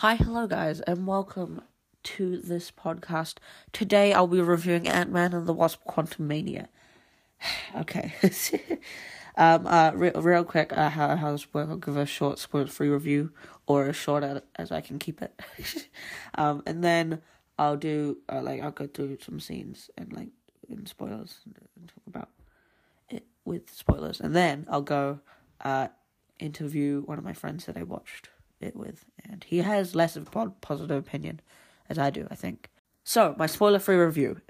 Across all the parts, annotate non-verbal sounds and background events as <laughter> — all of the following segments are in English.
Hi, hello, guys, and welcome to this podcast. Today I'll be reviewing Ant Man and the Wasp Quantumania. <sighs> okay. <laughs> um, uh, re- real quick, uh, how, how this works, I'll give a short spoiler free review, or as short as I can keep it. <laughs> um, and then I'll do, uh, like, I'll go through some scenes and, like, in spoilers and, and talk about it with spoilers. And then I'll go, uh, interview one of my friends that I watched it with, and he has less of a positive opinion as I do, I think. So, my spoiler free review.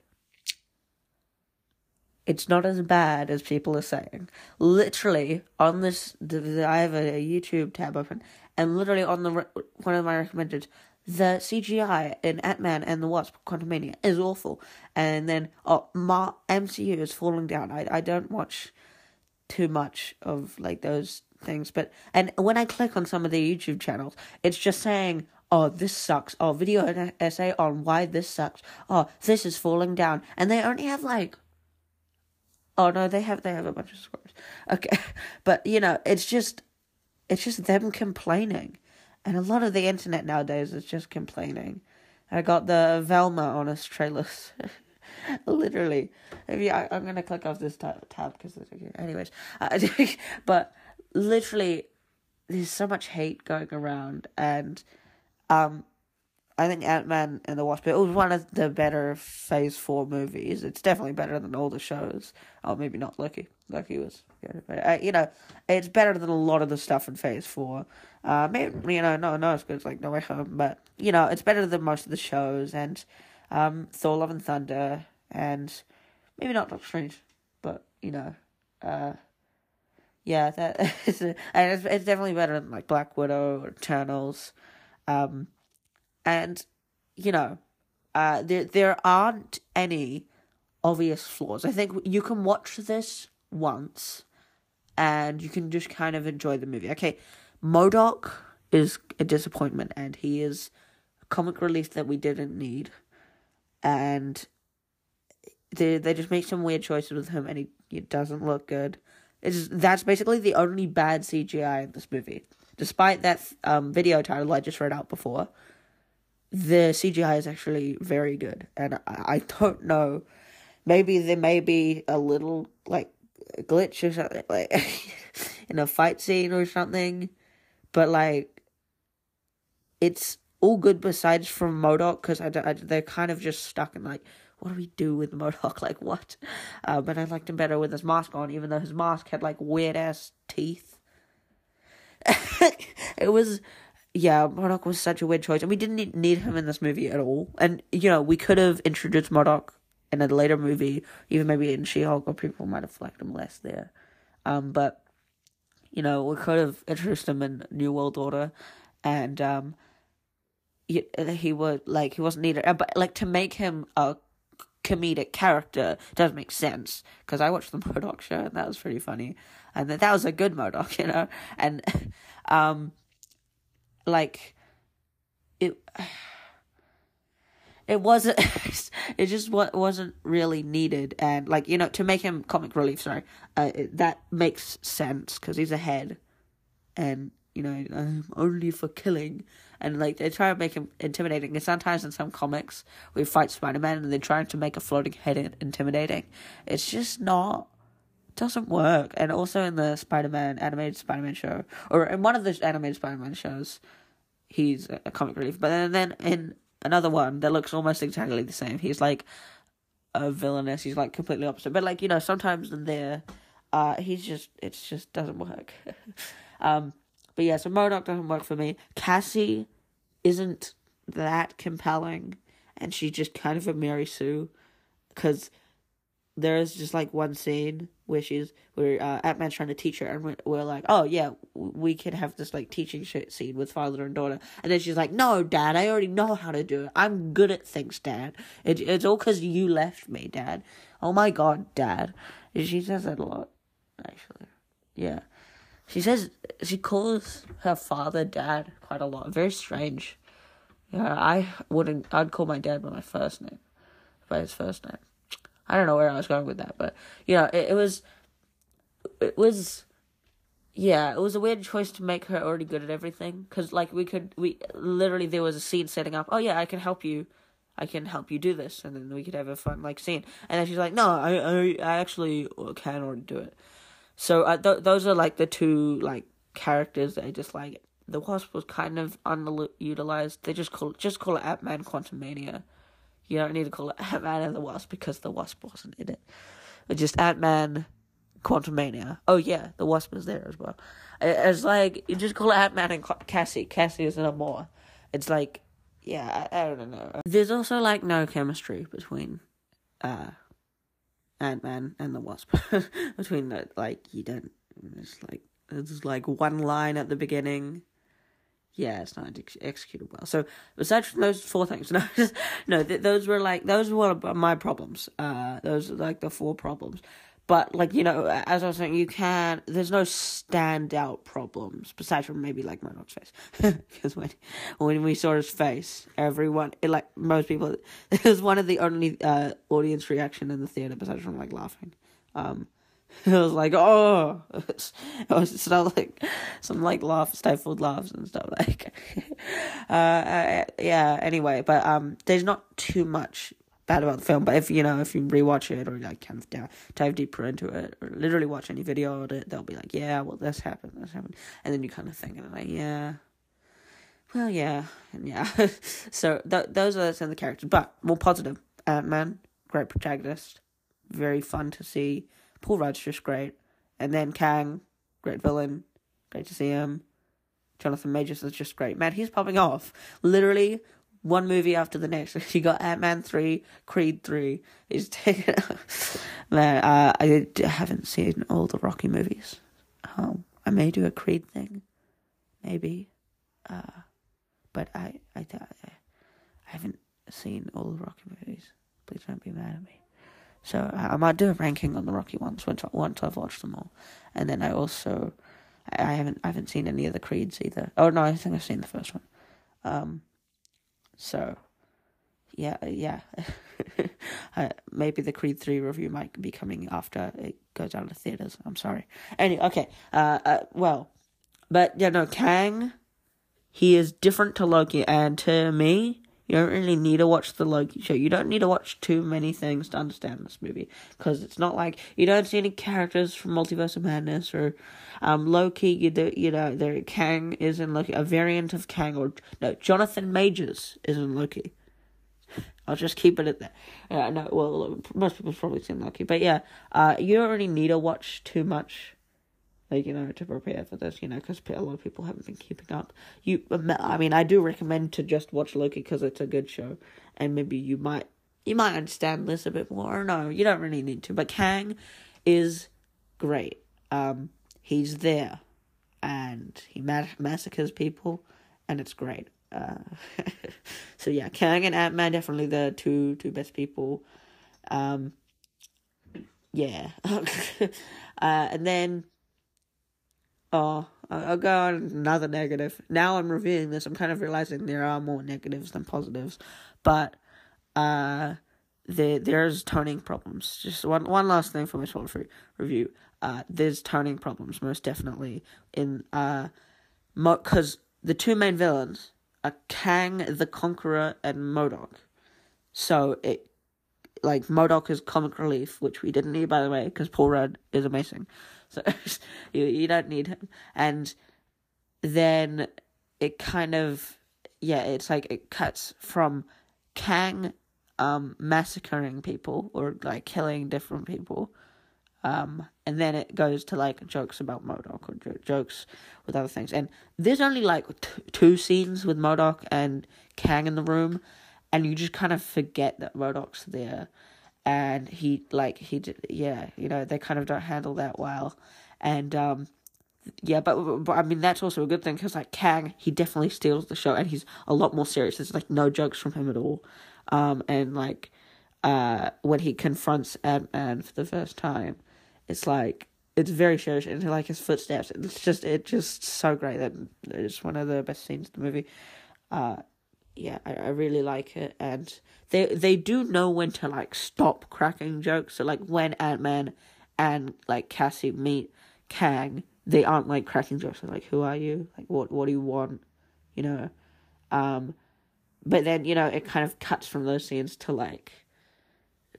It's not as bad as people are saying. Literally, on this, I have a YouTube tab open, and literally on the one of my recommended, the CGI in Ant Man and the Wasp Quantumania is awful. And then, oh, my MCU is falling down. I, I don't watch too much of like those things. But and when I click on some of the YouTube channels, it's just saying, "Oh, this sucks." Oh, video essay on why this sucks. Oh, this is falling down, and they only have like. Oh no, they have they have a bunch of scores. Okay, <laughs> but you know, it's just, it's just them complaining, and a lot of the internet nowadays is just complaining. I got the Velma honest trailers. <laughs> Literally, if you, I, am gonna click off this tab because, anyways, uh, <laughs> but literally there's so much hate going around and um I think Ant Man and the Wasp it was one of the better phase four movies. It's definitely better than all the shows. Oh maybe not Loki. Loki was uh, you know, it's better than a lot of the stuff in phase four. Uh maybe you know, no no as good It's like No Way Home, but you know, it's better than most of the shows and um Thor Love and Thunder and maybe not Doctor Strange, but you know, uh yeah, that <laughs> is, and it's, it's definitely better than like Black Widow or Eternals, um, and you know, uh, there there aren't any obvious flaws. I think you can watch this once, and you can just kind of enjoy the movie. Okay, MODOK is a disappointment, and he is a comic relief that we didn't need, and they they just make some weird choices with him, and he, he doesn't look good. It's that's basically the only bad CGI in this movie. Despite that um, video title I just read out before, the CGI is actually very good, and I, I don't know. Maybe there may be a little like glitch or something like <laughs> in a fight scene or something, but like it's all good besides from MODOK because I, I, they're kind of just stuck in like what do we do with MODOK? <laughs> Like, what? Uh, but I liked him better with his mask on, even though his mask had, like, weird ass teeth. <laughs> it was, yeah, MODOK was such a weird choice. And we didn't need him in this movie at all. And, you know, we could have introduced MODOK in a later movie, even maybe in She Hulk, or people might have liked him less there. Um, but, you know, we could have introduced him in New World Order. And, um, he, he would, like, he wasn't needed. But, like, to make him a comedic character does make sense because I watched the <laughs> MODOK show and that was pretty funny, and that that was a good MODOK, <laughs> you know, and <sighs> um, like it. <sighs> It wasn't. <laughs> it just wasn't really needed, and like you know, to make him comic relief. Sorry, uh, it, that makes sense because he's a head, and you know, um, only for killing. And like they try to make him intimidating. And sometimes in some comics, we fight Spider Man and they're trying to make a floating head intimidating. It's just not doesn't work. And also in the Spider Man animated Spider Man show, or in one of the animated Spider Man shows, he's a comic relief. But then, then in another one that looks almost exactly the same, he's like a villainous. He's like completely opposite. But like you know, sometimes in there, uh, he's just it just doesn't work. <laughs> um, but yeah, so MODOK doesn't work for me. Cassie isn't that compelling, and she's just kind of a Mary Sue, because there is just like one scene where she's where uh, Ant Man's trying to teach her, and we're, we're, like, oh yeah, we could have this like teaching scene with father and daughter, and then she's like, no, Dad, I already know how to do it. I'm good at things, Dad. It, it's all because you left me, Dad. Oh my God, Dad. She says that a lot, actually. Yeah. She says she calls her father dad quite a lot. Very strange. Yeah, I wouldn't. I'd call my dad by my first name, by his first name. I don't know where I was going with that, but you know, it, it was, it was, yeah, it was a weird choice to make her already good at everything. Because, like, we could, we literally, there was a scene setting up, oh, yeah, I can help you. I can help you do this. And then we could have a fun, like, scene. And then she's like, no, I, I, I actually can already do it. So, uh, th- those are, like, the two, like, characters that I just like. The Wasp was kind of underutilized. They just call, just call it Ant-Man Quantumania. You don't need to call it <laughs> Ant-Man and the Wasp because the Wasp wasn't in it. But just Ant-Man Quantumania. Oh yeah, the Wasp is there as well. It's like you just call it Ant Man and Cassie. Cassie is no more. It's like, yeah, I, I, don't know. There's also like no chemistry between, uh, Ant Man and the Wasp. <laughs> between the like you don't. It's like it's like one line at the beginning. Yeah, it's not ex- executed well. So aside from those four things, <laughs> no, no, th- those were like those were my problems. Uh, those are like the four problems. But like you know, as I was saying, you can. There's no standout problems besides from maybe like MODOK's face, <laughs> because when when we saw his face, everyone, it, like most people, <laughs> it was one of the only uh, audience reaction in the theater besides from like laughing. Um, <laughs> it was like oh, it was stuff like some like laugh stifled laughs and stuff like. uh, uh, yeah. Anyway, but um, there's not too much bad about the film, but if you know if you rewatch it or like kind of dive, deeper into it or literally watch any video of it, they'll be like, yeah, well this happened, this happened, and then you kind of think and like, yeah, well, yeah, and yeah. <laughs> so th- those are some of the characters, but more positive. Ant Man, great protagonist, very fun to see. Paul Rudd's just great, and then Kang, great villain, great to see him. Jonathan Majors is just great. Man, he's popping off. Literally, one movie after the next. <laughs> You got Ant Man three, Creed three. He's taken. <laughs> Man, uh, I haven't seen all the Rocky movies. Um, I may do a Creed thing, maybe, uh, but I, I, I haven't seen all the Rocky movies. Please don't be mad at me. So I, I might do a ranking on the Rocky ones once once I've watched them all, and then I also I haven't I haven't seen any of the Creeds either. Oh no, I think I've seen the first one. Um, so, yeah, yeah. <laughs> uh, maybe the Creed 3 review might be coming after it goes out of theaters. I'm sorry. Anyway, okay. Uh, uh, well, but yeah, no, Kang, he is different to Loki, and to me, you don't really need to watch the Loki show. You don't need to watch too many things to understand this movie because it's not like you don't see any characters from Multiverse of Madness or um, Loki. You do, you know, there Kang is in Loki, a variant of Kang, or no, Jonathan Majors is in Loki. I'll just keep it at that. Yeah, no, well, most people's probably seen Loki, but yeah, uh, you don't really need to watch too much like you know to prepare for this you know because a lot of people haven't been keeping up. You i mean i do recommend to just watch loki because it's a good show and maybe you might you might understand this a bit more. No you don't really need to but kang is great. Um he's there and he massacres people and it's great. Uh <laughs> so yeah kang and ant-man definitely the two two best people. Um yeah. <laughs> Uh and then Oh, I'll go on another negative. Now I'm reviewing this, I'm kind of realizing there are more negatives than positives, but uh, there there's toning problems. Just one one last thing for my short review. Uh, there's toning problems most definitely in uh, because the two main villains are Kang the Conqueror and MODOK. So it like MODOK is comic relief, which we didn't need by the way, because Paul Rudd is amazing. So <laughs> you you don't need him. And then it kind of yeah, it's like it cuts from Kang um massacring people or like killing different people. Um, and then it goes to like jokes about MODOK or jo- jokes with other things. And there's only like t- two scenes with MODOK and Kang in the room, and you just kind of forget that MODOK's there and he like he did yeah you know they kind of don't handle that well. And um yeah but, but i mean that's also a good thing because like kang he definitely steals the show and he's a lot more serious. There's like no jokes from him at all. Um and like uh when he confronts ant-man for the first time it's like it's very serious and like his footsteps it's just it's just so great. That it's one of the best scenes in the movie. Uh yeah, I, I really like it, and they they do know when to like stop cracking jokes. So like when Ant Man and like Cassie meet Kang, they aren't like cracking jokes. They're like, "Who are you? Like, what what do you want?" You know. Um, but then you know it kind of cuts from those scenes to like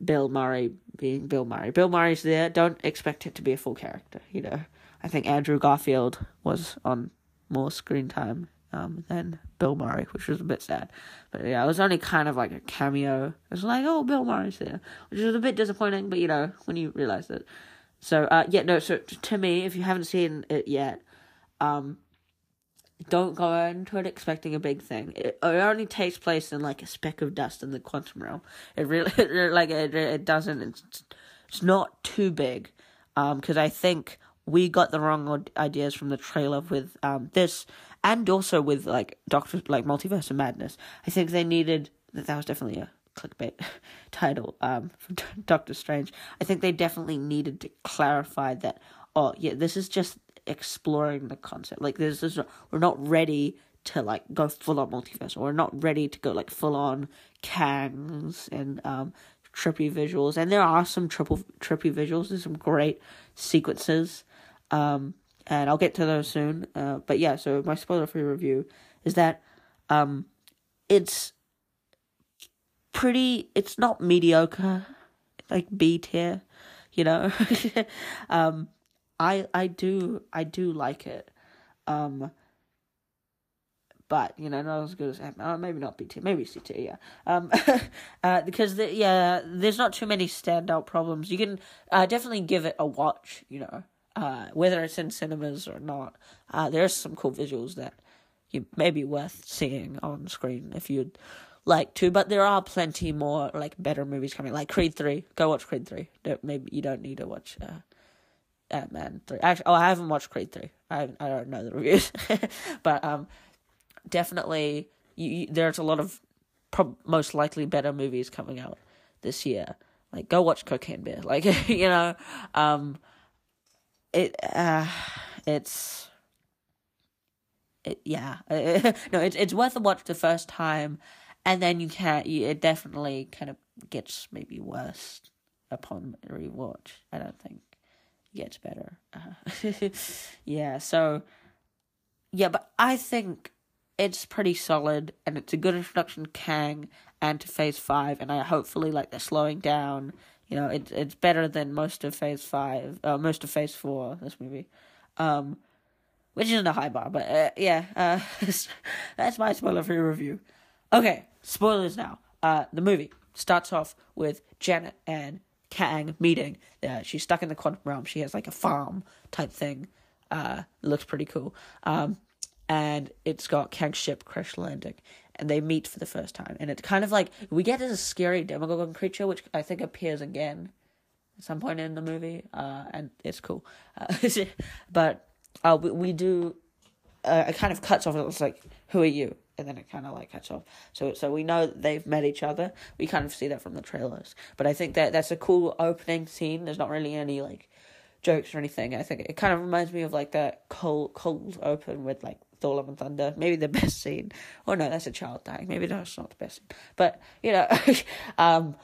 Bill Murray being Bill Murray. Bill Murray's there. Don't expect it to be a full character. You know. I think Andrew Garfield was on more screen time um, than Bill Murray, which was a bit sad. But yeah, it was only kind of like a cameo. It was like, oh, Bill Murray's there, which was a bit disappointing. But you know, when you realize it. So uh, yeah, no. So to me, if you haven't seen it yet, um, don't go into it expecting a big thing. It, it only takes place in like a speck of dust in the quantum realm. It really, <laughs> like it, it doesn't. It's, it's not too big. Um, because I think we got the wrong ideas from the trailer with um this and also with like Doctor like Multiverse of Madness. I think they needed that. That was definitely a clickbait <laughs> title um from <laughs> Doctor Strange. I think they definitely needed to clarify that. Oh yeah, this is just exploring the concept. Like this is we're not ready to like go full on multiverse. We're not ready to go like full on Kangs and um trippy visuals. And there are some triple trippy visuals. There's some great sequences. Um and I'll get to those soon. Uh, but yeah, so my spoiler free review is that um, it's pretty. It's not mediocre, like B tier, you know. <laughs> um, I I do I do like it, um, but you know not as good as uh, maybe not B tier, maybe C tier, yeah. Um, <laughs> uh, because the, yeah, there's not too many standout problems. You can uh, definitely give it a watch, you know uh, whether it's in cinemas or not. Uh, there's some cool visuals that you may be worth seeing on screen if you'd like to. But there are plenty more like better movies coming, like Creed Three. Go watch Creed Three. Don't, maybe you don't need to watch uh, Ant Man Three. Actually, oh, I haven't watched Creed Three. I I don't know the reviews, <laughs> but um, definitely you, you, there's a lot of prob- most likely better movies coming out this year. Like go watch Cocaine Bear. Like <laughs> you know, um it uh it's it, yeah. <laughs> No it's it's worth a watch the first time and then you can you, it definitely kind of gets maybe worse upon rewatch i don't think. It gets better. Uh, <laughs> yeah so yeah but i think it's pretty solid and it's a good introduction to kang and to phase five and i hopefully like they're slowing down you know, it's it's better than most of Phase Five, uh, most of Phase Four. This movie, um, which isn't a high bar, but uh, yeah, uh, <laughs> that's my spoiler-free review. Okay, spoilers now. Uh, the movie starts off with Janet and Kang meeting. Uh, she's stuck in the quantum realm. She has like a farm type thing. Uh, looks pretty cool. Um, and it's got Kang's ship crash landing, and they meet for the first time. And it's kind of like we get this scary Demogorgon creature, which I think appears again at some point in the movie, uh, and it's cool. Uh, <laughs> but uh, we, we do. Uh, it kind of cuts off. It's like, who are you? And then it kind of like cuts off. So so we know they've met each other. We kind of see that from the trailers. But I think that that's a cool opening scene. There's not really any like jokes or anything. I think it kind of reminds me of like that cold cold open with like Thor Love and Thunder. Maybe the best scene. Oh no, that's a child dying. Maybe that's not the best scene. But you know, <laughs> um,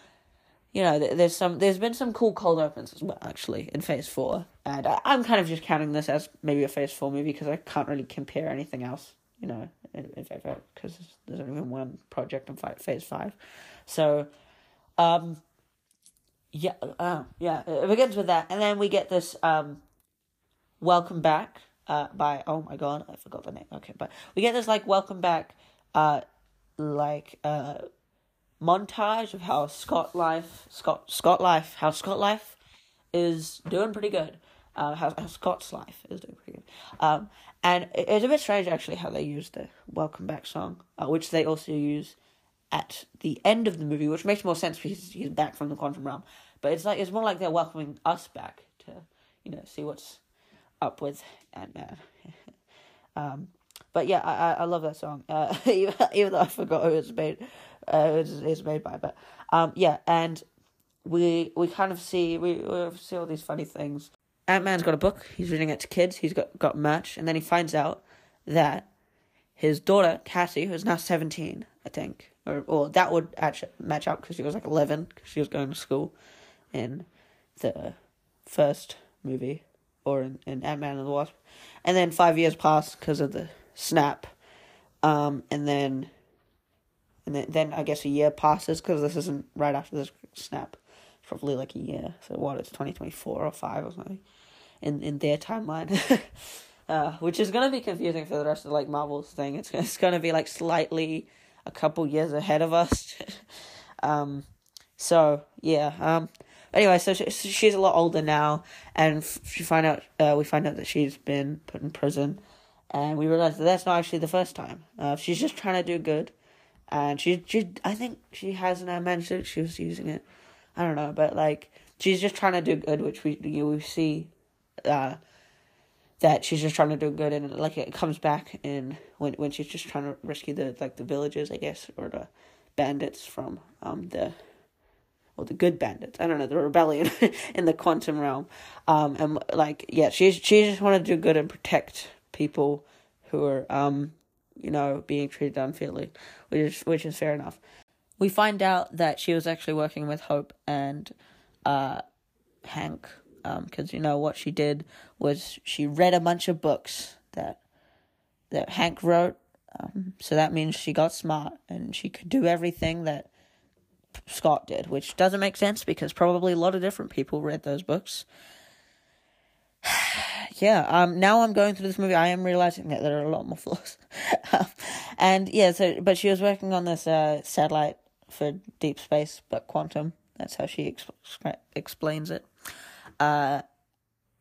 you know, there's some, there's been some cool cold opens as well, actually, in Phase Four, and I, am kind of just counting this as maybe a Phase Four movie because I can't really compare anything else. You know, because there's only been one project in Phase Five, so, um, yeah, uh, yeah, it begins with that, and then we get this um, welcome back uh, by oh my god, I forgot the name. Okay, but we get this like welcome back, uh, like uh, montage of how Scott life, Scott Scott life, how Scott life is doing pretty good. Uh, how, how Scott's life is doing pretty good. Um, and it, it's a bit strange actually how they use the welcome back song, uh, which they also use at the end of the movie, which makes more sense because he's back from the quantum realm. But it's like it's more like they're welcoming us back to you know see what's up with Ant Man. um, but yeah, I, I love that song. Uh, <laughs> even, even though I forgot who it's made, uh, it's, it's made by. But um, yeah, and we we kind of see we, we see all these funny things. Ant Man's got a book. He's reading it to kids. He's got got merch, and then he finds out that his daughter Cassie, who's now seventeen, I think, or or that would actually match up because she was like eleven because she was going to school in the first movie or in, in Ant Man and the Wasp, and then five years pass because of the snap, um, and then, and then then I guess a year passes because this isn't right after this snap, probably like a year. So what? It's twenty twenty four or five or something, in in their timeline. <laughs> uh, which is gonna be confusing for the rest of like Marvel's thing. It's it's gonna be like slightly a couple years ahead of us. <laughs> um, so yeah. Um, anyway, so she, she's a lot older now, and she find out uh, we find out that she's been put in prison, and we realize that that's not actually the first time. Uh, she's just trying to do good, and she she I think she has Ant Man suit. She was using it. I don't know, but like she's just trying to do good, which we you we see. Uh, that she's just trying to do good and like it comes back in when when she's just trying to rescue the like the villages I guess or the bandits from um the well the good bandits. I don't know the rebellion <laughs> in the quantum realm. Um and like yeah she's she just wanted to do good and protect people who are um you know being treated unfairly which is which is fair enough. We find out that she was actually working with Hope and uh Hank because um, you know what she did was she read a bunch of books that that Hank wrote. Um, so that means she got smart and she could do everything that Scott did, which doesn't make sense because probably a lot of different people read those books. <sighs> yeah, um, now I'm going through this movie, I am realizing that there are a lot more <laughs> flaws. and yeah, so but she was working on this uh, satellite for deep space, but quantum. That's how she exp- explains it. Uh,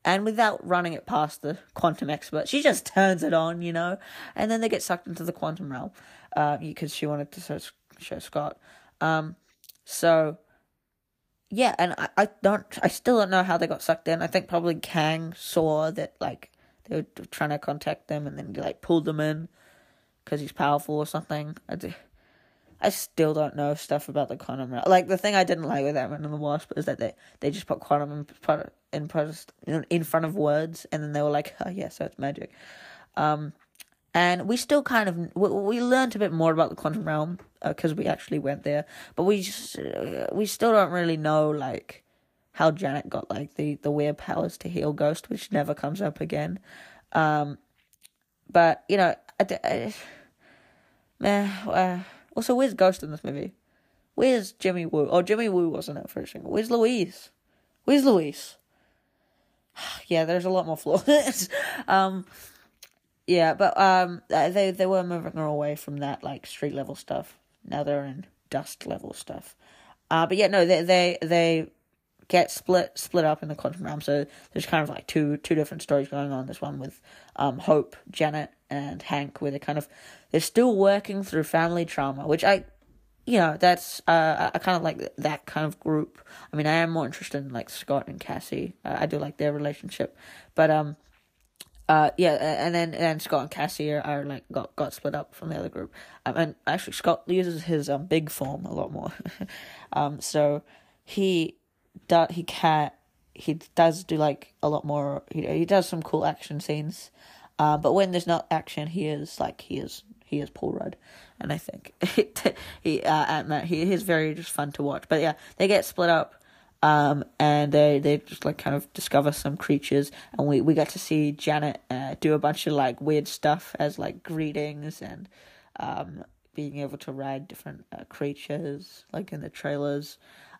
and without running it past the quantum expert, she just <laughs> turns it on, you know, and then they get sucked into the quantum realm uh, because she wanted to show, show Scott. Um, so, yeah, and I, I don't, I still don't know how they got sucked in. I think probably Kang saw that, like, they were trying to contact them and then, like, pulled them in because he's powerful or something. I, do, I still don't know stuff about the quantum. Like the thing I didn't like with Ant-Man and the Wasp is that they, they just put quantum in in, in front of words, and then they were like, "Oh yeah, so it's magic." Um, and we still kind of we, we learned a bit more about the quantum realm because uh, we actually went there, but we just uh, we still don't really know like how Janet got like the the weird powers to heal Ghost, which never comes up again. Um, but you know, I, I, man. Uh, also, where's Ghost in this movie? Where's Jimmy Woo? Oh, Jimmy Woo wasn't it for a single. Where's Luis? Where's Luis? <sighs> yeah, there's a lot more flaws. <laughs> um, yeah, but um, they they were moving away from that like street level stuff. Now they're in dust level stuff. Uh, but yeah, no, they they they get split split up in the quantum realm. So there's kind of like two two different stories going on. This one with um Hope, Janet, and Hank, where they're kind of they're still working through family trauma, which I, you know, that's uh I kind of like that kind of group. I mean, I am more interested in like Scott and Cassie. Uh, I do like their relationship, but um. Uh yeah, and then and Scott and Cassie are, are like got got split up from the other group, um, and actually Scott uses his um big form a lot more, <laughs> um so he does he can he does do like a lot more. He he does some cool action scenes, uh, but when there's not action, he is like he is he is Paul Rudd, and I think <laughs> he uh Man he he's very just fun to watch. But yeah, they get split up, um, and they they just like kind of discover some creatures, and we we get to see Janet uh, do a bunch of like weird stuff as like greetings and um being able to ride different uh, creatures like in the trailers.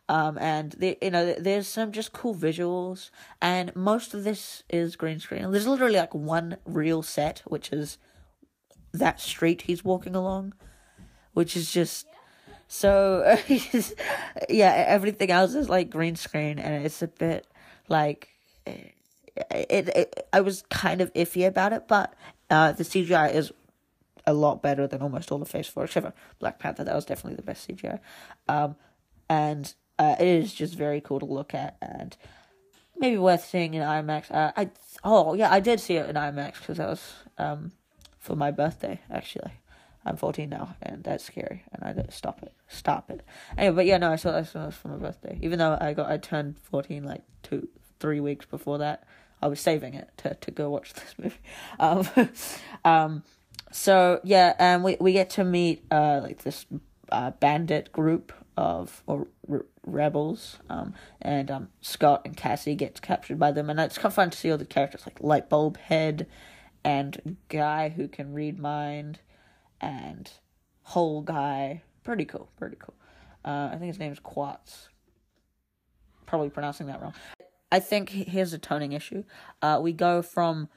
Um, and the, you know, there's some just cool visuals, and most of this is green screen. There's literally like one real set, which is that street he's walking along, which is just so. <laughs> yeah, everything else is like green screen, and it's a bit like it. it, it I was kind of iffy about it, but uh, the CGI is a lot better than almost all the Phase Four, except for Black Panther. That was definitely the best CGI. Um, and uh, it is just very cool to look at and maybe worth seeing in IMAX. Uh, I oh yeah, I did see it in IMAX because that was um for my birthday actually. I'm 14 now, and that's scary. And I did stop it, stop it. Anyway, but yeah, no, I saw, saw it for my birthday. Even though I got I turned 14 like two, three weeks before that. I was saving it to to go watch <laughs> this movie. Um, <laughs> um, so yeah, and we we get to meet uh like this uh bandit group of or rebels, um, and um, Scott and Cassie gets captured by them, and it's kind of fun to see all the characters like Lightbulb Head, and Guy who can read mind, and Whole Guy. Pretty cool, pretty cool. Uh, I think his name is Quartz. Probably pronouncing that wrong. I think here's a toning issue. Uh, we go from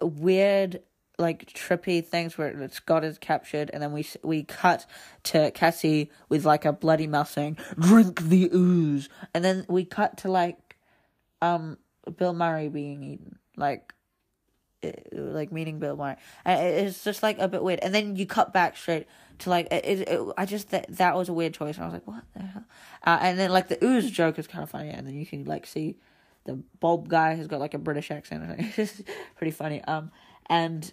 weird like trippy things where Scott is captured, and then we we cut to Cassie with like a bloody mouth saying "Drink the ooze," and then we cut to like um Bill Murray being eaten, like like meeting Bill Murray, and it's just like a bit weird. And then you cut back straight to like it. it, it I just that that was a weird choice, and I was like, what the hell? Uh, and then like the ooze joke is kind of funny, and then you can like see the bulb guy has got like a British accent. <laughs> It's pretty funny. Um, and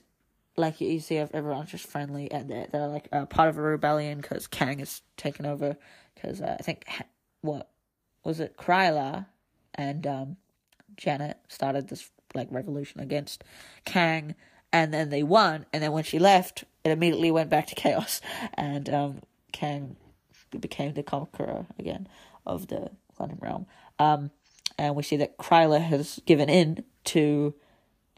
like you see everyone's just friendly and they're, they're like uh, part of a rebellion because Kang is taken over because uh, I think what was it Krylar and um, Janet started this like revolution against Kang and then they won and then when she left it immediately went back to chaos <laughs> and um, Kang became the conqueror again of the quantum realm um, and we see that Krylar has given in to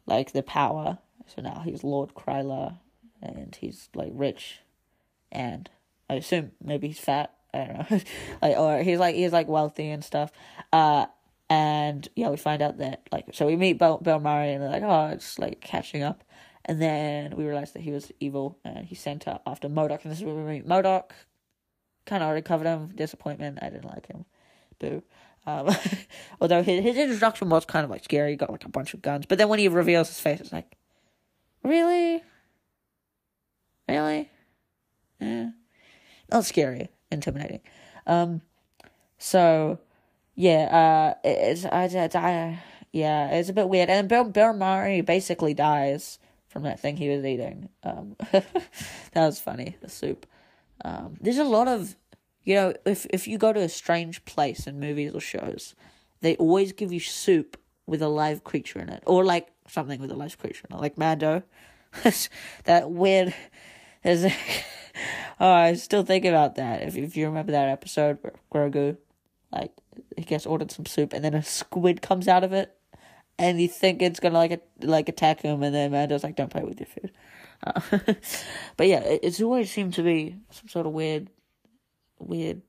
like the power so now he's Lord Krylar, and he's like rich, and I assume maybe he's fat. I don't know, <laughs> like or he's like he's like wealthy and stuff. Uh, and yeah, we find out that like so we meet Bill Murray and they're like, oh, it's like catching up, and then we realize that he was evil and he sent her after MODOK, and this is where we meet MODOK. Kind of already covered him. Disappointment. I didn't like him. Boo. Um, <laughs> although his his introduction was kind of like scary. He got like a bunch of guns, but then when he reveals his face, it's like, Really? Really? Yeah. Not scary, intimidating. Um, so, yeah, uh, it's, I, I, yeah, it's a bit weird. And Bill, Bill Murray basically dies from that thing he was eating. Um, <laughs> that was funny, the soup. Um, there's a lot of, you know, if, if you go to a strange place in movies or shows, they always give you soup with a live creature in it. Or like something with a live creature in it. Like Mando <laughs> that weird. Is <laughs> oh, I still think about that. If if you remember that episode Grogu, like he gets ordered some soup and then a squid comes out of it, and you think it's gonna like like attack him, and then Mando's like, "Don't play with your food." Uh, <laughs> but yeah, it, it's always seemed to be some sort of weird, weird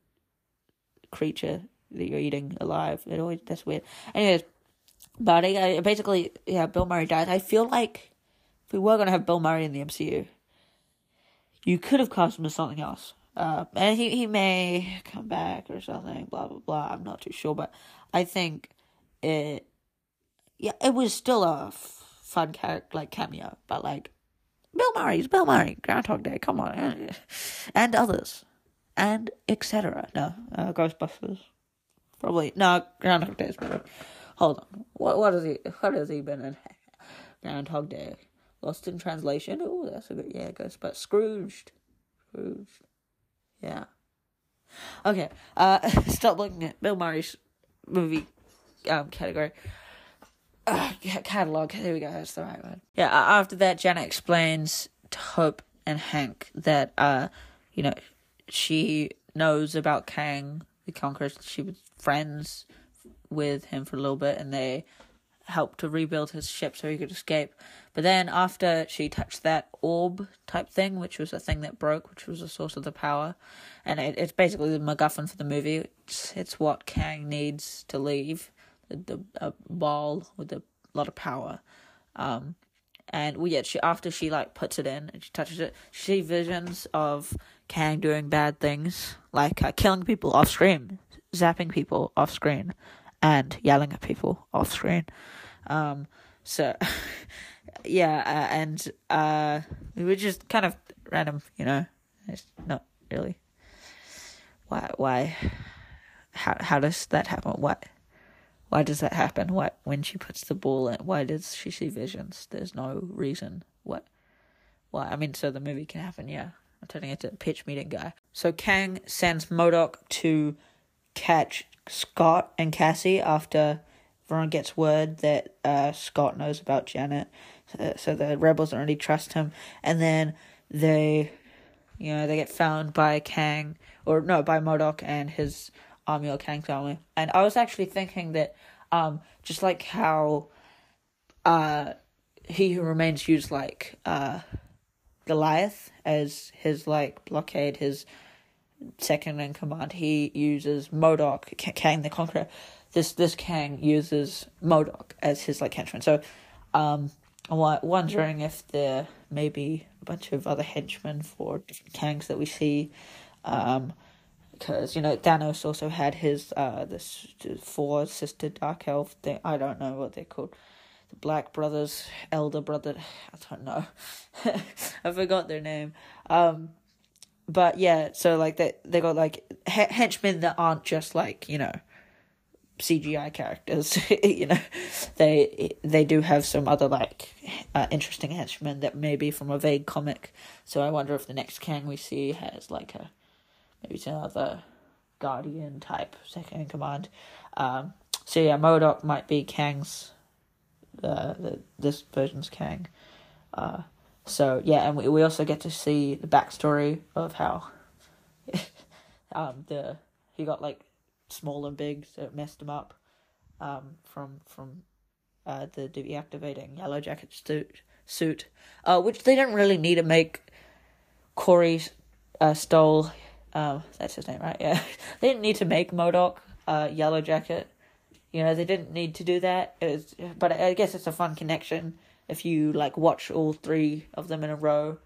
creature that you're eating alive. It always that's weird. Anyways, but I, basically, yeah, Bill Murray died. I feel like if we were to have Bill Murray in the MCU, you could have cast him as something else. Uh, and he, he may come back or something, blah, blah, blah. I'm not too sure, but I think it, yeah, it was still a fun character, like cameo, but like, Bill Murray's Bill Murray, Groundhog Day, come on, and others, and etc. No, uh, Ghostbusters, probably no Groundhog Day. Hold on, what what has he what has he been in? Groundhog Day. Lost in Translation. Oh, that's a good yeah. But Scrooged, Scrooged, yeah. Okay, uh, <laughs> stop looking at Bill Murray's movie um category. Uh, catalog. There we go. That's the right one. Yeah. After that, Janet explains to Hope and Hank that uh, you know, she knows about Kang the Conqueror. She was friends with him for a little bit, and they helped to rebuild his ship so he could escape. But then after she touched that orb type thing, which was a thing that broke, which was the source of the power, and it, it's basically the MacGuffin for the movie. It's, it's what Kang needs to leave the, the ball with a lot of power. Um, and well, yeah, she after she like puts it in and she touches it, she visions of Kang doing bad things like uh, killing people off screen, zapping people off screen, and yelling at people off screen. Um, so, <laughs> yeah, uh, and uh, we were just kind of random, you know. It's not really. Why? Why? How? How does that happen? What? Why does that happen? What? When she puts the ball in, why does she see visions? There's no reason. What? Why? I mean, so the movie can happen. Yeah, I'm turning into a pitch meeting guy. So Kang sends MODOK to catch Scott and Cassie after everyone gets word that uh, Scott knows about Janet. So, so the rebels really trust him. And then they You know, they get found by Kang, or no, by MODOK and his army or Kang's army. And I was actually thinking that, um, just like how, uh, he who remains used like, uh, Goliath as his like blockade, his second in command. He uses MODOK, Kang the Conqueror. This this Kang uses MODOK as his like henchman. So, um, I'm wondering if there may be a bunch of other henchmen for different Kangs that we see, um, because you know Thanos also had his uh this four sister dark elf thing. I don't know what they're called the Black Brothers, Elder Brother. I don't know. <laughs> I forgot their name. Um, but yeah, so like they they got like henchmen that aren't just like you know CGI characters. <laughs> you know, they they do have some other like uh, interesting henchmen that may be from a vague comic. So I wonder if the next Kang we see has like a maybe it's another Guardian type second in command. Um, so yeah, MODOK might be Kang's uh, the, this version's Kang. Uh, so yeah, and we we also get to see the backstory of how <laughs> um the he got like small and big, so it messed him up. Um, from from uh the deactivating Yellow Jacket suit suit, uh, which they didn't really need to make. Corey uh, Stoll, um, that's his name, right? <laughs> Yeah, they didn't need to make MODOK uh Yellow Jacket you know, they didn't need to do that. It was, but I guess it's a fun connection if you like watch all three of them in a row.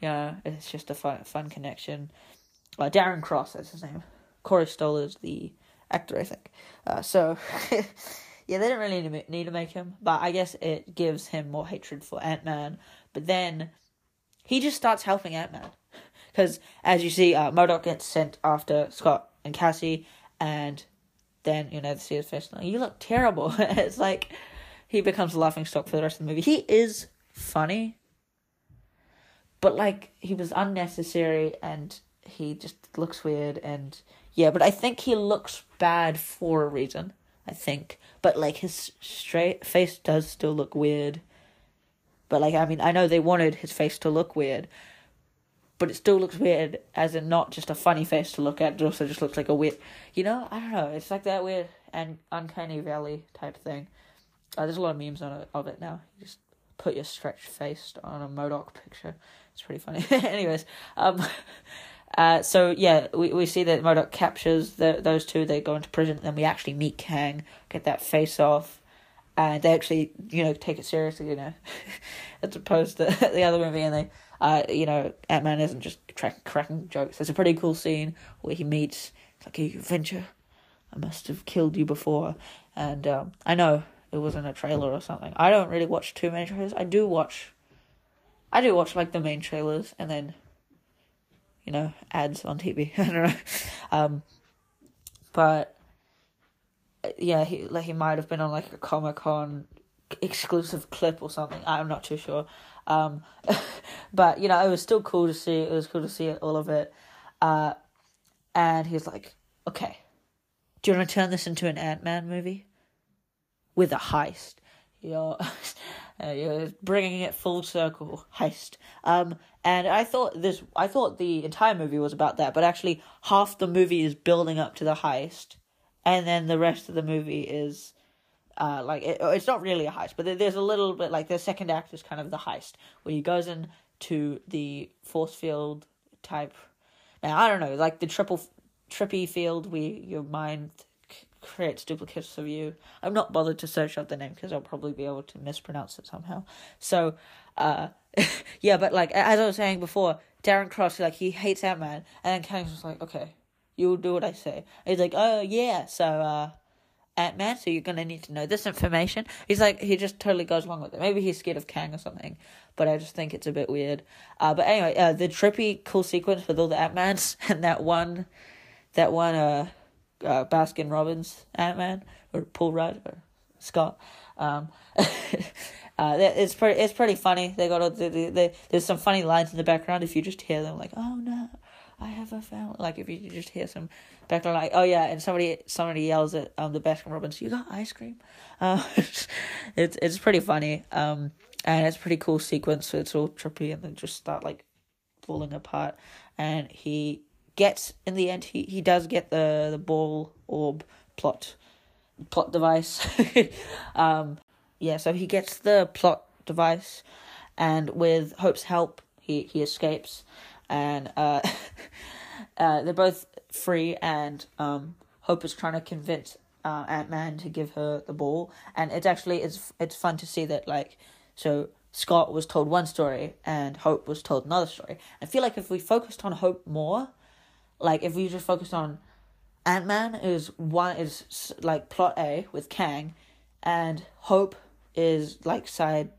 You know, it's just a fun fun connection. Uh, Darren Cross, that's his name. Corey Stoll is the actor, I think. Uh, so, <laughs> yeah, they didn't really need to, make him, but I guess it gives him more hatred for Ant Man. But then he just starts helping Ant Man. Because, <laughs> as you see, uh, MODOK gets sent after Scott and Cassie, and then you know they see his face like you look terrible. <laughs> it's like he becomes a laughing stock for the rest of the movie. He is funny, but like he was unnecessary and he just looks weird and yeah. But I think he looks bad for a reason. I think, but like his straight face does still look weird. But like I mean, I know they wanted his face to look weird, but it still looks weird as in not just a funny face to look at, it also just looks like a weird, you know, I don't know, it's like that weird and uncanny valley type thing. Uh, there's a lot of memes on it, of it now. You just put your stretched face on a MODOK picture. It's pretty funny. <laughs> Anyways, um, <laughs> uh, so yeah, we we see that MODOK captures the those two. They go into prison, then we actually meet Kang, get that face off, and they actually you know take it seriously, you know, <laughs> as opposed to <laughs> the other movie, and they uh, you know, Ant Man isn't just tra- cracking jokes. There's a pretty cool scene where he meets, like, a venture, I must have killed you before. And um, I know it was in a trailer or something. I don't really watch too many trailers. I do watch, I do watch like the main trailers and then, you know, ads on TV. <laughs> I don't know. Um, but yeah, he like he might have been on like a Comic Con exclusive clip or something. I'm not too sure. Um, <laughs> but you know, it was still cool to see. It was cool to see all of it. Uh, and he's like, "Okay, do you want to turn this into an Ant Man movie with a heist?" You're, <laughs> uh, you're bringing it full circle, heist. Um, and I thought this. I thought the entire movie was about that, but actually, half the movie is building up to the heist, and then the rest of the movie is uh, like it, it's not really a heist, but there's a little bit like the second act is kind of the heist where he goes into the force field type. Now I don't know, like the triple trippy field where your mind creates duplicates of you. I'm not bothered to search up the name because I'll probably be able to mispronounce it somehow. So, uh, <laughs> yeah, but like as I was saying before, Darren Cross like he hates Ant Man, and then Kang's just like, okay, you'll do what I say. And he's like, oh yeah, so uh, Ant Man, so you're gonna need to know this information. He's like, he just totally goes along with it. Maybe he's scared of Kang or something, but I just think it's a bit weird. Uh, but anyway, uh, the trippy cool sequence with all the Ant Mans <laughs> and that one, that one, uh, uh Baskin Robbins Ant Man or Paul Rudd or Scott. Um, <laughs> uh, it's pretty, it's pretty funny. They got all the, the, the, there's some funny lines in the background if you just hear them, like, oh no, I have a family. Like if you just hear some background, like oh yeah, and somebody somebody yells at um the Baskin Robbins, you got ice cream. <laughs> Uh, it's it's pretty funny. Um, and it's pretty cool sequence. So it's all trippy, and then just start like falling apart, and he gets in the end he, he does get the the ball orb plot plot device. <laughs> um, yeah, so he gets the plot device, and with Hope's help, he he escapes, and uh, <laughs> uh, they're both free, and um, Hope is trying to convince uh, Ant Man to give her the ball, and it's actually it's it's fun to see that like so Scott was told one story and Hope was told another story. I feel like if we focused on Hope more, like if we just focused on Ant Man is one is like plot A with Kang, and Hope is like side,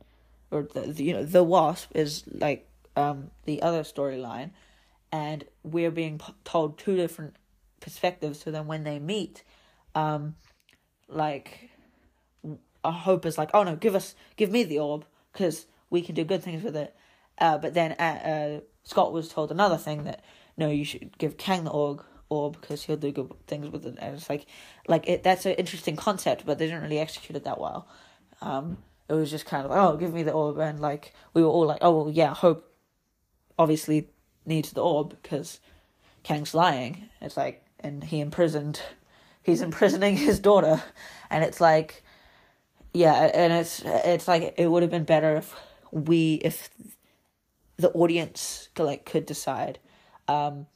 or the, the you know the Wasp is like um the other storyline, and we're being told two different perspectives. So then when they meet, um, like a Hope is like, oh no, give us give me the orb because we can do good things with it. Uh, but then uh, uh, Scott was told another thing that no, you should give Kang the orb or because he'll do good things with it. And it's like, like it. That's an interesting concept, but they didn't really execute it that well. Um, it was just kind of like, oh, give me the orb, and like we were all like, oh, well, yeah, Hope obviously needs the orb because Kang's lying. It's like, and he imprisoned, he's imprisoning <laughs> his daughter, and it's like, yeah, and it's it's like it would have been better if we if the audience could, like could decide, um,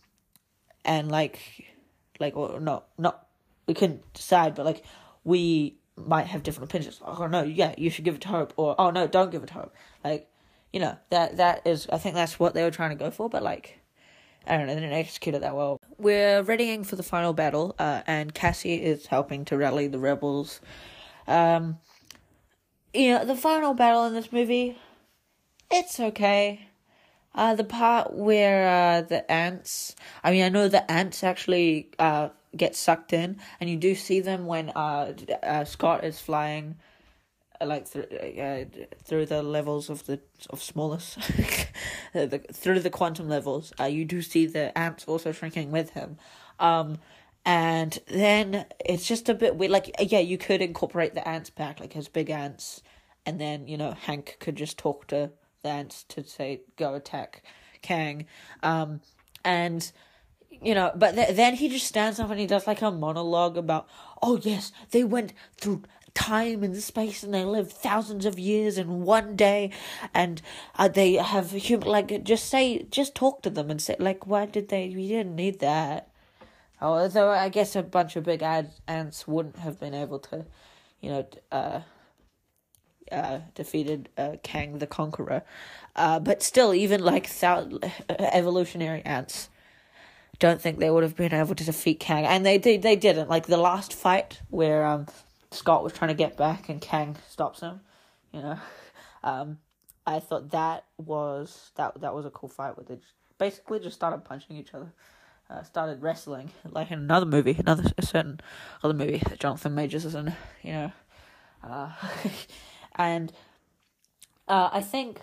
and like like or no not we couldn't decide, but like we might have different opinions. Oh no, yeah, you should give it to Hope, or oh no, don't give it to Hope. Like, you know that that is I think that's what they were trying to go for, but like I don't know, they didn't execute it that well. We're readying for the final battle, uh, and Cassie is helping to rally the rebels. Um, you know, the final battle in this movie, it's okay. Uh, the part where uh, the ants, I mean, I know the ants actually uh, get sucked in, and you do see them when uh, uh Scott is flying, uh, like through uh, through the levels of the of smallest, <laughs> the, through the quantum levels. Uh, you do see the ants also shrinking with him, um, and then it's just a bit weird. Like, yeah, you could incorporate the ants back, like his big ants, and then you know Hank could just talk to the ants to say go attack Kang, um, and you know, but th- then he just stands up and he does like a monologue about, oh yes, they went through time and space and they lived thousands of years in one day and uh, they have human like just say just talk to them and say like why did they we didn't need that although i guess a bunch of big ad- ants wouldn't have been able to you know uh uh, defeated uh, Kang the Conqueror. Uh, but still, even like thou- evolutionary ants, don't think they would have been able to defeat Kang, and they did. They didn't. Like the last fight where um, Scott was trying to get back and Kang stops him. You know, <laughs> um, I thought that was that that was a cool fight where they just, basically just started punching each other. Uh, started wrestling like in another movie, another a certain other movie that Jonathan Majors is in. You know, uh, <laughs> and uh, I think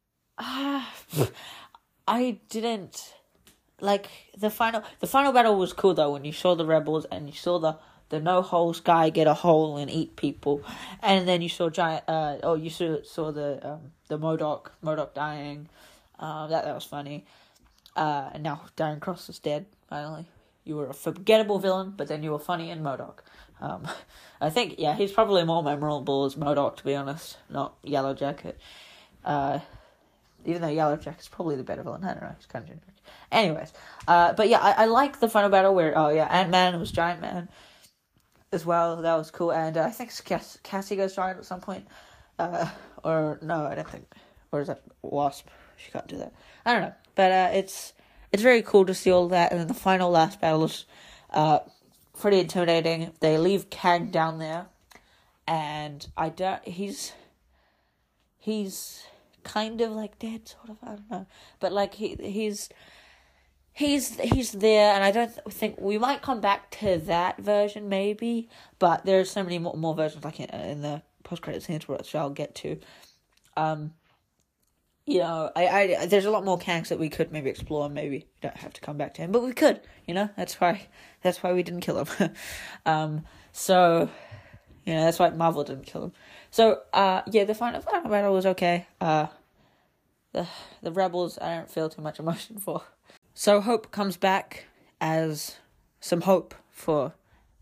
<sighs> I didn't like the final. The final battle was cool though when you saw the rebels and you saw the the no holes guy get a hole and eat people, and then you saw giant. Uh, oh, you saw saw the um the MODOK MODOK dying. Uh, that that was funny. Uh, and now Darren Cross is dead. Finally, you were a forgettable villain, but then you were funny in MODOK. Um, <laughs> I think yeah, he's probably more memorable as MODOK to be honest, not Yellow Jacket. Uh, even though Yellow Jacket's probably the better villain. I don't know. He's kind of generic. Anyways, uh, but yeah, I, I like the final battle where oh yeah, Ant Man was Giant Man, as well. That was cool, and uh, I think Cass- Cassie goes giant at some point. Uh, or no, I don't think. Or is that Wasp? She can't do that. I don't know, but uh, it's it's very cool to see all that, and then the final last battle is uh, pretty intimidating. They leave Kang down there, and I don't. He's he's kind of like dead, sort of. I don't know, but like he he's he's he's there, and I don't think we might come back to that version maybe, but there's so many more, more versions like in, in the post credit scenes which I'll get to. Um, you know, I, I there's a lot more Kangs that we could maybe explore. and Maybe we don't have to come back to him, but we could. You know, that's why that's why we didn't kill him. <laughs> um, so you know, that's why Marvel didn't kill him. So uh, yeah, the final final battle was okay. Uh, the the rebels I don't feel too much emotion for. So Hope comes back as some hope for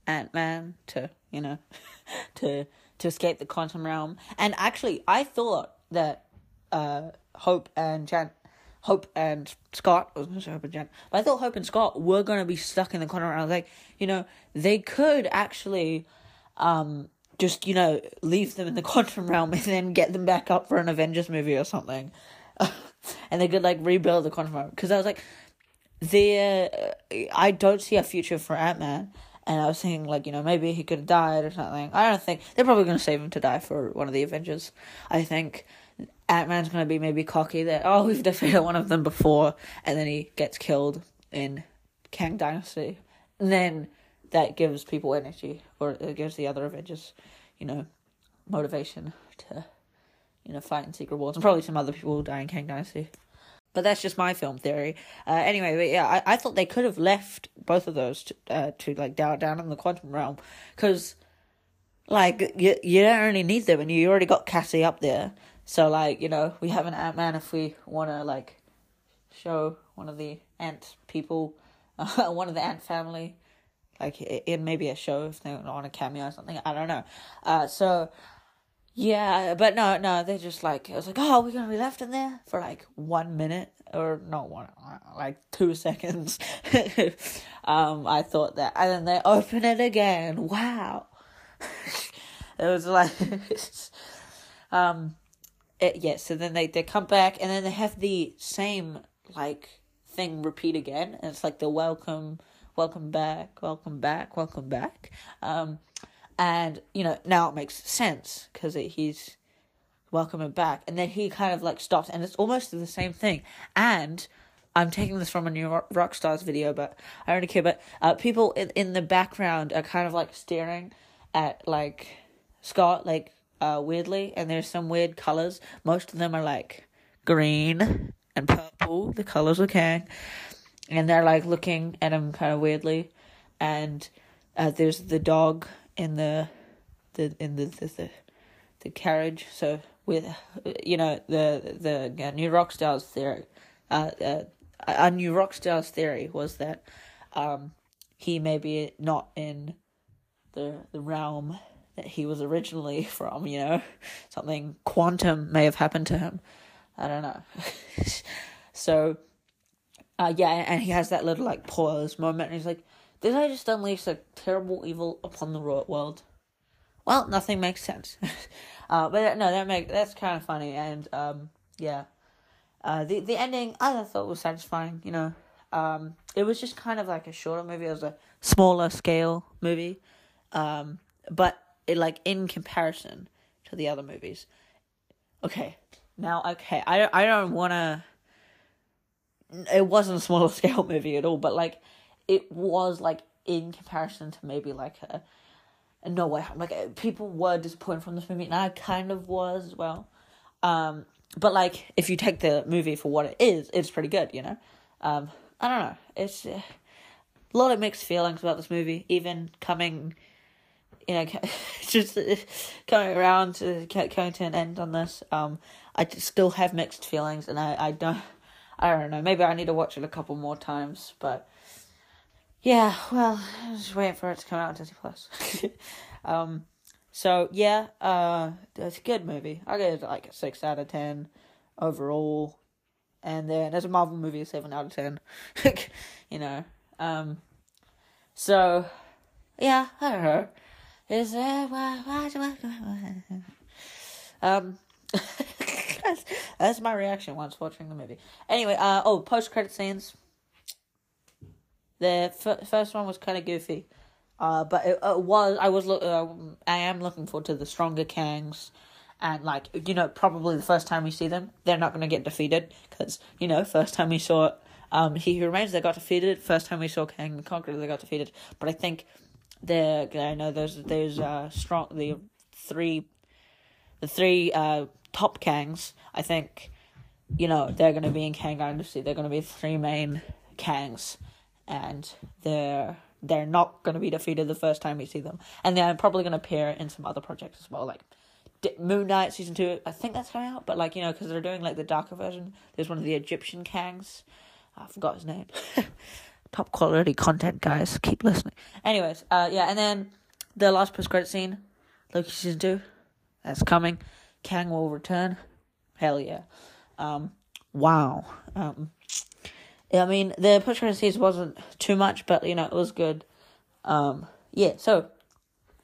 Ant Man to you know <laughs> to to escape the quantum realm. And actually, I thought that uh, Hope and Jan, Hope and Scott, was say Hope and Jan, but I thought Hope and Scott were going to be stuck in the quantum realm. Like, you know, they could actually um, just, you know, leave them in the <laughs> quantum realm and then get them back up for an Avengers movie or something. <laughs> and they could, like, rebuild the quantum realm. Because I was like, there, uh, I don't see a future for Ant Man and I was thinking like you know maybe he could have died or something. I don't think they're probably going to save him to die for one of the Avengers. I think Ant Man's going to be maybe cocky that oh we've defeated one of them before, and then he gets killed in Kang Dynasty, and then that gives people energy or it gives the other Avengers, you know, motivation to you know fight in Secret Wars and probably some other people will die in Kang Dynasty. But that's just my film theory. Uh, anyway, but yeah, I, I thought they could have left both of those to, uh, to like down down in the quantum realm because, like, you you don't really need them, and you already got Cassie up there. So like, you know, we have an Ant Man if we want to like show one of the ant people, uh, <laughs> one of the ant family, like in maybe a show if they're on a cameo or something. I don't know. Uh, so yeah, but no, no, they just like, it was like, oh, we're gonna be left in there for like one minute or not one, like two seconds. <laughs> um, I thought that, and then they open it again. Wow, <laughs> it was like, <laughs> um, it, yeah. So then they they come back, and then they have the same like thing repeat again, and it's like the welcome, welcome back, welcome back, welcome back. Um and you know now it makes sense because he's welcoming back. And then he kind of like stops and it's almost the same thing. And i'm taking this from a new rock stars video but i don't care but uh, people in, in the background are kind of like staring at like scott like uh weirdly. And there's some weird colors. Most of them are like green and purple the colors of kang and they're like looking at him kind of weirdly. And uh, there's the dog in the the in the the, the, the carriage. So with you know the the New Rockstars theory, uh, uh, a New Rockstars theory was that um he may be not in the the realm that he was originally <laughs> from. You know, something quantum may have happened to him. I don't know. <laughs> so, uh, yeah, and he has that little like pause moment, and he's like, did I just unleash a terrible evil upon the world? Well, nothing makes sense. <laughs> uh, but no, that make that's kind of funny, and um, yeah, uh, the the ending I thought was satisfying. You know, um, it was just kind of like a shorter movie. It was a smaller scale movie, um, but it like in comparison to the other movies. Okay, now okay, I I don't want to. It wasn't a smaller <laughs> scale movie at all, but like it was like in comparison to maybe like a, a No Way Home. Like uh, people were disappointed from this movie, and I kind of was as well. Um, but like if you take the movie for what it is, it's pretty good. You know, um, I don't know. It's uh, a lot of mixed feelings about this movie, even coming. You know, <laughs> just uh, coming around to coming to an end on this. Um, I still have mixed feelings, and I, I don't, I don't know. Maybe I need to watch it a couple more times, but yeah, well, just waiting for it to come out on Disney Plus. <laughs> um, so yeah, uh, it's a good movie. I give it like a six out of ten overall, and then as a Marvel movie, a seven out of ten. <laughs> you know, um, so yeah, I don't know. Is there um. <laughs> that's, that's my reaction once watching the movie. Anyway, uh oh, post credit scenes the f- first one was kind of goofy, uh, but it, it, was I was look uh, I am looking forward to the stronger Kangs, and like you know probably the first time we see them they're not gonna get defeated because you know first time we saw um He Who Remains they got defeated. First time we saw Kang the Conqueror they got defeated. But I think the I know there's there's uh strong the three the three uh top Kangs I think you know they're gonna be in Kang Dynasty. They're gonna be three main Kangs and they're they're not going to be defeated the first time we see them, and they're probably going to appear in some other projects as well, like D- Moon Knight season two. I think that's coming out, but like you know, because they're doing like the darker version. There's one of the Egyptian Kangs. I forgot his name. <laughs> Top quality content, guys. Keep listening. Anyways, uh, yeah, and then the last post credit scene, Loki season two, that's coming. Kang will return. Hell yeah. Um, wow. Um, I mean, the credit scenes wasn't too much, but you know, it was good. Um, yeah. So,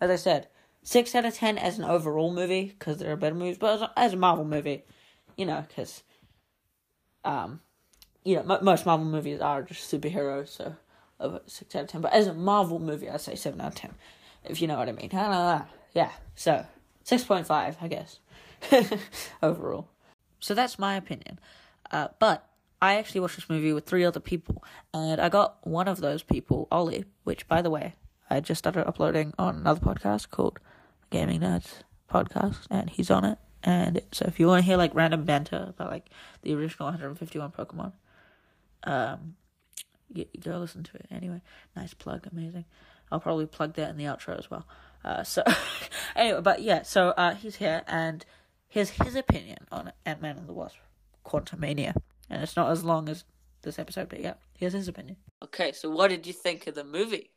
as I said, six out of ten as an overall movie because there are better movies, but as a, as a Marvel movie, you know, because um, you know, m- most Marvel movies are just superheroes, so uh, six out of ten. But as a Marvel movie, I'd say seven out of ten, if you know what I mean. I. Yeah, so six point five, I guess, <laughs> overall. So that's my opinion. Uh, but I actually watched this movie with three other people, and I got one of those people, Ollie, which, by the way, I just started uploading on another podcast called Gaming Nerds Podcast, and he's on it. And so if you want to hear like random banter about like the original 151 Pokemon, um, you, go listen to it. Anyway, nice plug, amazing. I'll probably plug that in the outro as well. Uh, so <laughs> anyway, but yeah, so uh, he's here, and here's his opinion on Ant Man and the Wasp, Quantumania, and it's not as long as this episode, but yeah, here's his opinion. Okay, so what did you think of the movie?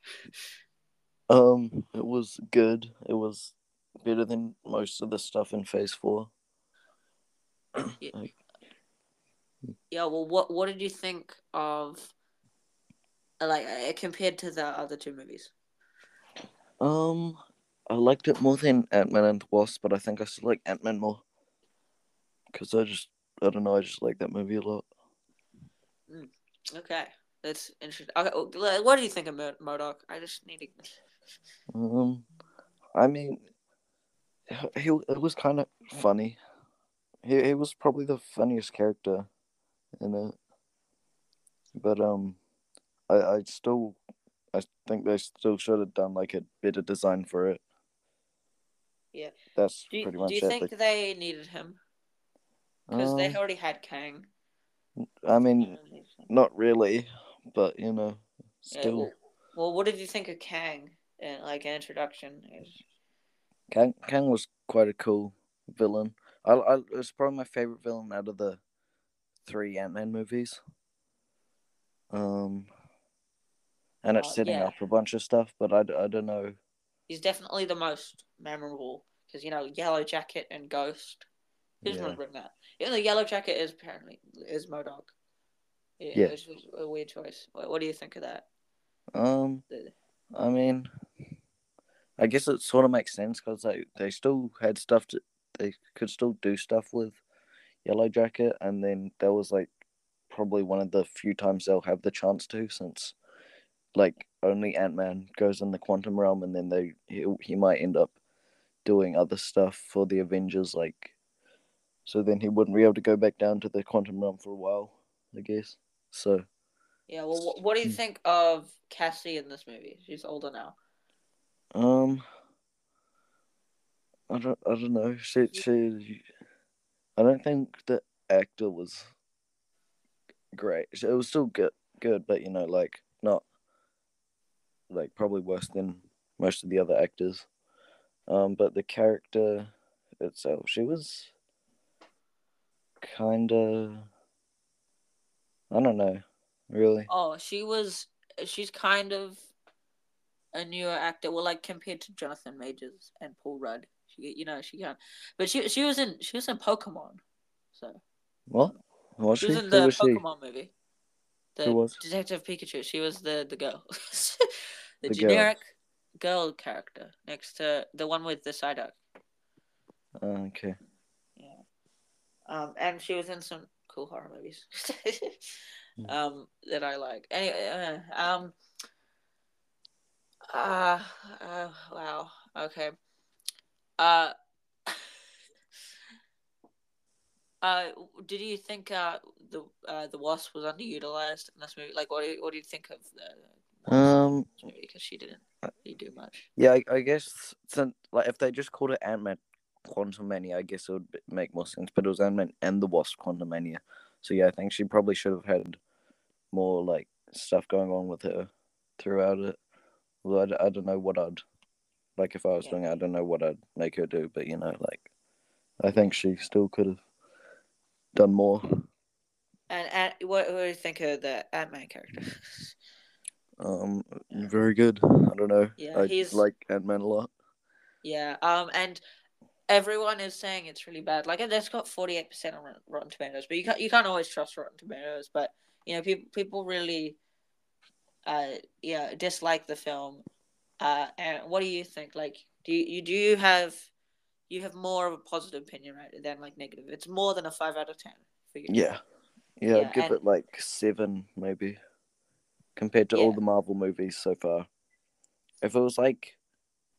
Um, it was good. It was better than most of the stuff in Phase Four. <clears throat> Yeah. Like, Yeah, well, what what did you think of, uh, like, uh, compared to the other two movies? um, I liked it more than Ant Man and the Wasp, but I think I still like Ant Man more. Cause I just, I don't know, I just like that movie a lot. Okay, that's interesting. Okay, what do you think of Mo- MODOK? I just need to. Um, I mean, he, it was kind of funny. He he was probably the funniest character in it. But um, I I still I think they still should have done like a better design for it. Yeah. That's Do you, pretty much do you it. think they needed him? Because they um, already had Kang. I mean, not really, but you know, still, well, well, what did you think of Kang? And like an introduction. Kang Kang was quite a cool villain. I I it was probably my favorite villain out of the three Ant Man movies. Um, and it's Uh, setting yeah. up a bunch of stuff, but I, I don't know. He's definitely the most memorable because you know Yellow Jacket and Ghost. Who's Yeah. remembering that? Even though Yellow Jacket is apparently is MODOK. Yeah, Yeah. it's just a weird choice. What, what do you think of that? Um, The- I mean, I guess it sort of makes sense because they they still had stuff to they could still do stuff with Yellow Jacket, and then that was like probably one of the few times they'll have the chance to, since like only Ant Man goes in the quantum realm, and then they he, he might end up doing other stuff for the Avengers, like so then he wouldn't be able to go back down to the quantum realm for a while, I guess. So Yeah. Well, what, what do you think of Cassie in this movie? She's older now. Um, I don't, I don't know. She, she, I don't think the actor was great. It was still good, good, but you know, like not, like probably worse than most of the other actors. Um, but the character itself, she was kind of, I don't know, really. Oh, she was. She's kind of a newer actor. Well, like compared to Jonathan Majors and Paul Rudd, she, you know, she can't. But she she was in she was in Pokemon, so What? Was she she? was in the was she? Pokemon movie. The Who was? Detective Pikachu. She was the the girl, <laughs> the, The girl. generic girl character next to the one with the Psyduck. Uh, okay. Um, and she was in some cool horror movies. Hmm. <laughs> um, that I like. Anyway, uh, um, uh, uh, wow. Okay. Uh, <laughs> uh, did you think uh the uh the wasp was underutilized in this movie? Like, what do you, what do you think of the Um, in this movie? Because she didn't really do much. Yeah, I, I guess since like if they just called it Ant Man Quantumania, I guess it would make more sense. But it was Ant Man and the Wasp Quantumania, so yeah, I think she probably should have had more like stuff going on with her throughout it. Well, I don't know what I'd like if I was Yeah. doing it. I don't know what I'd make her do, but you know, like I think she still could have done more. And, and what, what do you think of the Ant Man character? Um, very good. I don't know. Yeah, I he's- like Ant Man a lot. yeah. Um, and everyone is saying it's really bad. Like, it's got forty eight percent on Rotten Tomatoes, but you can't you can't always trust Rotten Tomatoes. But you know, people people really, uh, yeah, dislike the film. Uh, and what do you think? Like, do you, you do you have you have more of a positive opinion, right, than like negative? It's more than a five out of ten for you. Yeah, yeah. Yeah, I'd give and- it like seven maybe, compared to all the Marvel movies so far. If it was like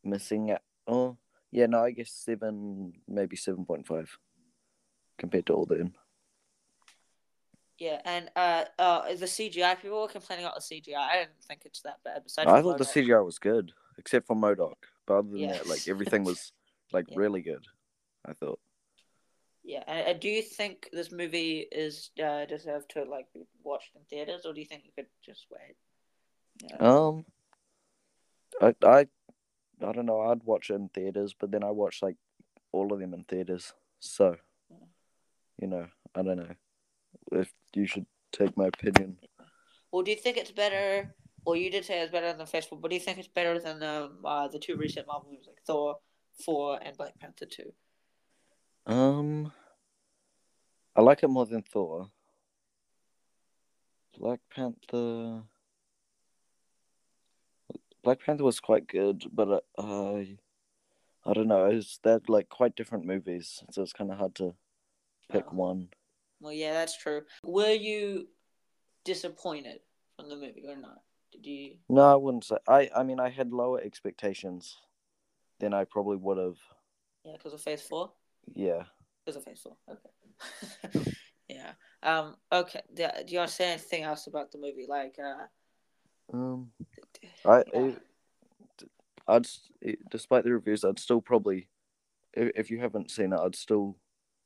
missing oh yeah, no, I guess seven, maybe seven point five, compared to all them. Yeah, and uh, uh, the CGI people were complaining about the CGI. I didn't think it's that bad. Besides, I thought the CGI was good, except for MODOK. But other than Yeah. that, like everything was <laughs> like Yeah. really good. I thought. Yeah, and, and do you think this movie is uh, deserved to like be watched in theaters, or do you think you could just wait? Yeah. Um, I I I don't know. I'd watch it in theaters, but then I watch like all of them in theaters. So, you know, I don't know if you should take my opinion. Or do you think it's better? Or you did say it's better than Phase Four, but do you think it's better than um, uh, the two recent Marvel movies like Thor four and Black Panther two? Um, I like it more than Thor. Black Panther. Black Panther was quite good, but uh, I, I don't know. It's they're like quite different movies, so it's kind of hard to pick Oh. one. Well, yeah, that's true. Were you disappointed from the movie or not? Did you? No, I wouldn't say. I I mean, I had lower expectations than I probably would have. Yeah, because of Phase four. Yeah. Because of Phase four. Okay. <laughs> yeah. Um. Okay. Do, do you want to say anything else about the movie? Like, uh, Um. I, Yeah. I'd despite the reviews, I'd still probably, if, if you haven't seen it, I'd still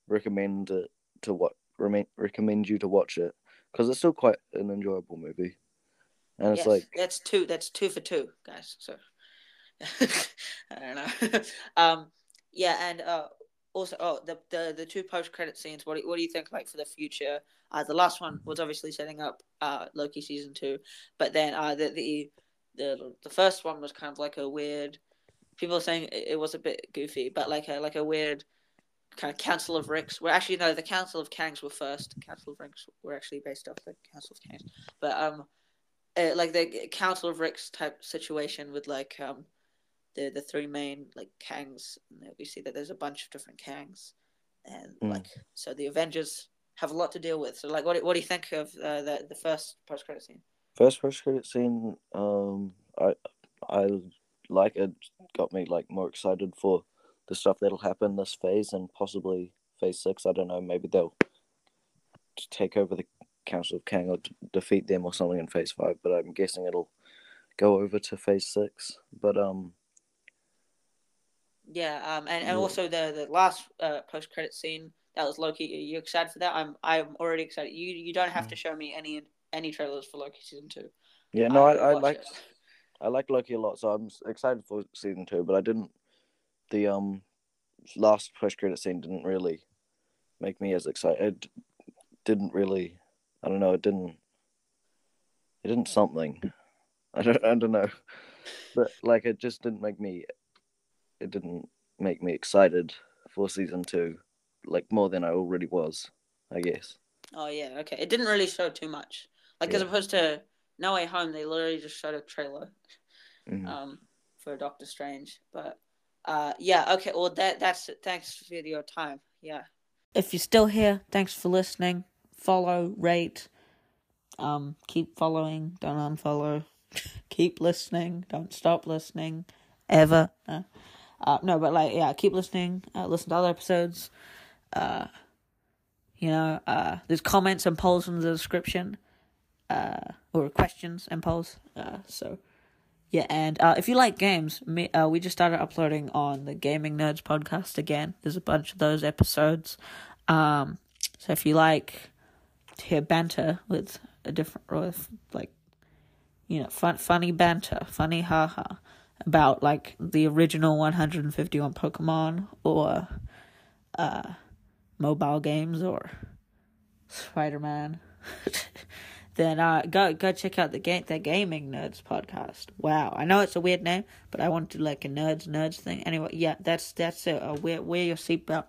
recommend it to what recommend you to watch it because it's still quite an enjoyable movie, and it's yes, like that's two. That's two for two, guys. So <laughs> I don't know. <laughs> um. Yeah, and uh, also, oh, the the the two post credit scenes. What do, what do you think? Like for the future, uh, the last one was obviously setting up uh Loki season two, but then uh the the the the first one was kind of like a weird. People are saying it, it was a bit goofy, but like a like a weird kind of Council of Ricks. Well, actually, no, the Council of Kangs were first. Council of Ricks were actually based off the Council of Kangs, but um, uh, like the Council of Ricks type situation with like um, the the three main like Kangs. And we see that there's a bunch of different Kangs, and Mm. like so the Avengers have a lot to deal with. So like, what do- what do you think of uh, the the first post credit scene? First post credit scene. Um, I I like it. Got me like more excited for the stuff that'll happen this phase and possibly phase six. I don't know. Maybe they'll take over the Council of Kang or d- defeat them or something in phase five. But I'm guessing it'll go over to phase six. But um, Yeah, um, and, and Yeah. also the the last uh, post credit scene that was Loki. Are you excited for that? I'm I'm already excited. You you don't have to show me any any trailers for Loki season two. yeah, no, I, I watched like it. I like Loki a lot, so I'm excited for season two. But I didn't. The um last post credit scene didn't really make me as excited. It didn't really. I don't know. It didn't. It didn't something. <laughs> I don't. I don't know. But like, it just didn't make me. It didn't make me excited for season two, like more than I already was. I guess. Oh yeah, okay. It didn't really show too much. Like as opposed to No Way Home, they literally just showed a trailer Mhm. um for Doctor Strange. But uh yeah, okay, well that that's it. Thanks for your time. Yeah. If you're still here, thanks for listening. Follow, rate, um, keep following, don't unfollow. <laughs> keep listening, don't stop listening. Ever. Uh, uh, no, but like yeah, keep listening, uh, listen to other episodes. Uh you know, uh, there's comments and polls in the description, uh, or questions and polls. Uh, so, yeah, and uh, if you like games, me, uh, we just started uploading on the Gaming Nerds podcast again. There's a bunch of those episodes. Um, so if you like to hear banter with a different, with like, you know, fun, funny banter, funny haha about like the original 151 Pokemon or uh, mobile games or Spider Man, <laughs> then uh, go go check out the game the Gaming Nerds podcast. Wow, I know it's a weird name, but I want to do like a nerds nerds thing. Anyway, yeah, that's that's it. Uh, wear wear your seatbelt.